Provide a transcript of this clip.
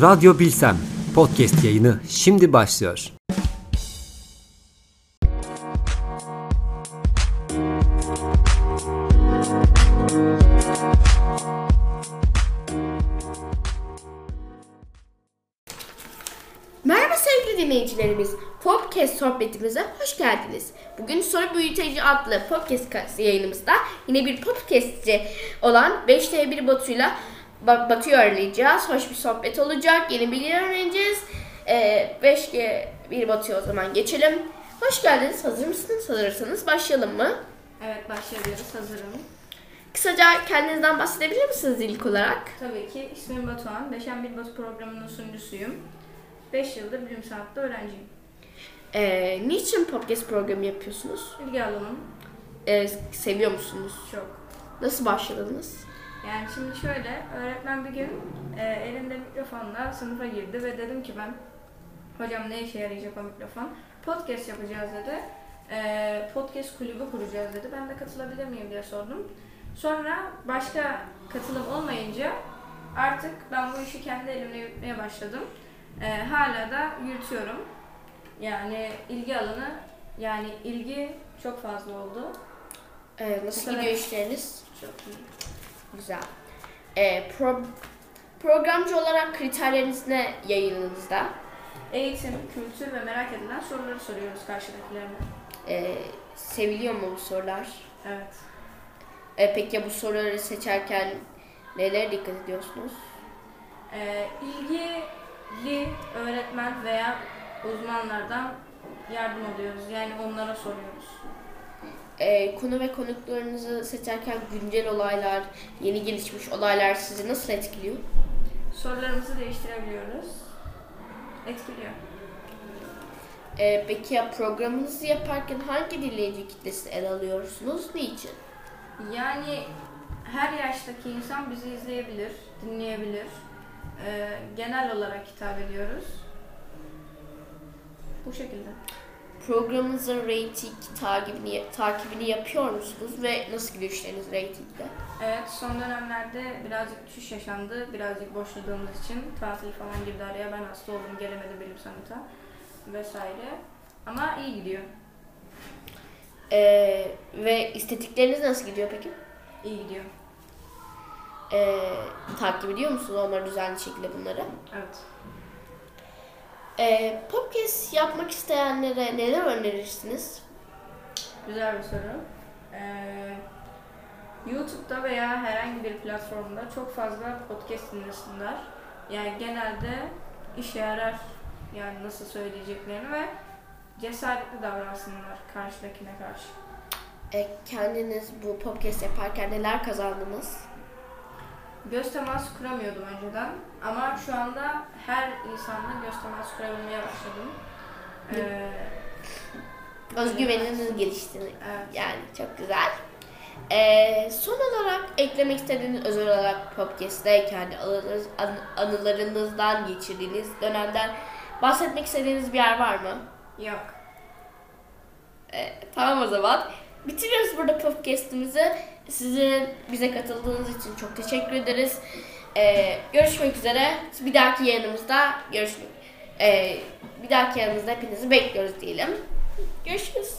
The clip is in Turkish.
Radyo Bilsem podcast yayını şimdi başlıyor. Merhaba sevgili dinleyicilerimiz. Podcast sohbetimize hoş geldiniz. Bugün Soru Büyüteci adlı podcast yayınımızda yine bir podcastçi olan 5T1 Batu'yla Ba- Batu'yu arayacağız. Hoş bir sohbet olacak. Yeni bilgiler öğreneceğiz. Ee, 5G1 Batu'ya o zaman geçelim. Hoş geldiniz. Hazır mısınız? Hazırsanız başlayalım mı? Evet başlayabiliriz. Hazırım. Kısaca kendinizden bahsedebilir misiniz ilk olarak? Tabii ki ismim Batuhan. Beşen Bir Batu programının sunucusuyum. 5 yıldır bilim sanatında öğrenciyim. Ee, niçin podcast programı yapıyorsunuz? İlgi alanım Ee, seviyor musunuz? çok. Nasıl başladınız? Yani şimdi şöyle, öğretmen bir gün e, elinde mikrofonla sınıfa girdi ve dedim ki ben, hocam ne işe yarayacak o mikrofon? Podcast yapacağız dedi. E, podcast kulübü kuracağız dedi. Ben de katılabilir miyim diye sordum. Sonra başka katılım olmayınca artık ben bu işi kendi elimle yürütmeye başladım. E, hala da yürütüyorum. Yani ilgi alanı, yani ilgi çok fazla oldu. Ee, nasıl gidiyor işleriniz? Çok iyi. Güzel. Ee, pro- programcı olarak kriterleriniz ne yayınınızda? Eğitim, kültür ve merak edilen soruları soruyoruz karşıdakilerine. Ee, seviliyor mu bu sorular? Evet. Ee, peki ya bu soruları seçerken nelere dikkat ediyorsunuz? Ee, ilgili öğretmen veya uzmanlardan yardım alıyoruz. Yani onlara soruyoruz. Ee, konu ve konuklarınızı seçerken güncel olaylar, yeni gelişmiş olaylar sizi nasıl etkiliyor? Sorularımızı değiştirebiliyoruz. Etkiliyor. Ee, peki ya programınızı yaparken hangi dinleyici kitlesi ele alıyorsunuz? Niçin? Yani her yaştaki insan bizi izleyebilir, dinleyebilir. Ee, genel olarak hitap ediyoruz. Bu şekilde. Programınızın reyting takibini, takibini yapıyor musunuz ve nasıl gidiyor işleriniz reytingde? Evet, son dönemlerde birazcık düşüş yaşandı. Birazcık boşladığımız için tatil falan girdi araya. Ben hasta oldum, gelemedim bilim sanata vesaire. Ama iyi gidiyor. Ee, ve estetikleriniz nasıl gidiyor peki? İyi gidiyor. Ee, takip ediyor musunuz onları düzenli şekilde bunları? Evet. Ee, podcast yapmak isteyenlere neler önerirsiniz? Güzel bir soru. Ee, YouTube'da veya herhangi bir platformda çok fazla podcast dinlesinler. Yani genelde işe yarar yani nasıl söyleyeceklerini ve cesaretli davransınlar karşıdakine karşı. Ee, kendiniz bu podcast yaparken neler kazandınız? Göz teması kuramıyordum önceden ama şu anda her insanla göz teması kurabilmeye başladım. Ee, Özgüveniniz gelişti. evet. Yani çok güzel. Ee, son olarak eklemek istediğiniz özel olarak podcast'teyken anılarınız, an- anılarınızdan geçirdiğiniz dönemden bahsetmek istediğiniz bir yer var mı? Yok. Ee, tamam o zaman. Bitiriyoruz burada podcast'imizi. Sizin bize katıldığınız için çok teşekkür ederiz. Ee, görüşmek üzere. Bir dahaki yayınımızda görüşmek. Ee, bir dahaki yayınımızda hepinizi bekliyoruz diyelim. Görüşürüz.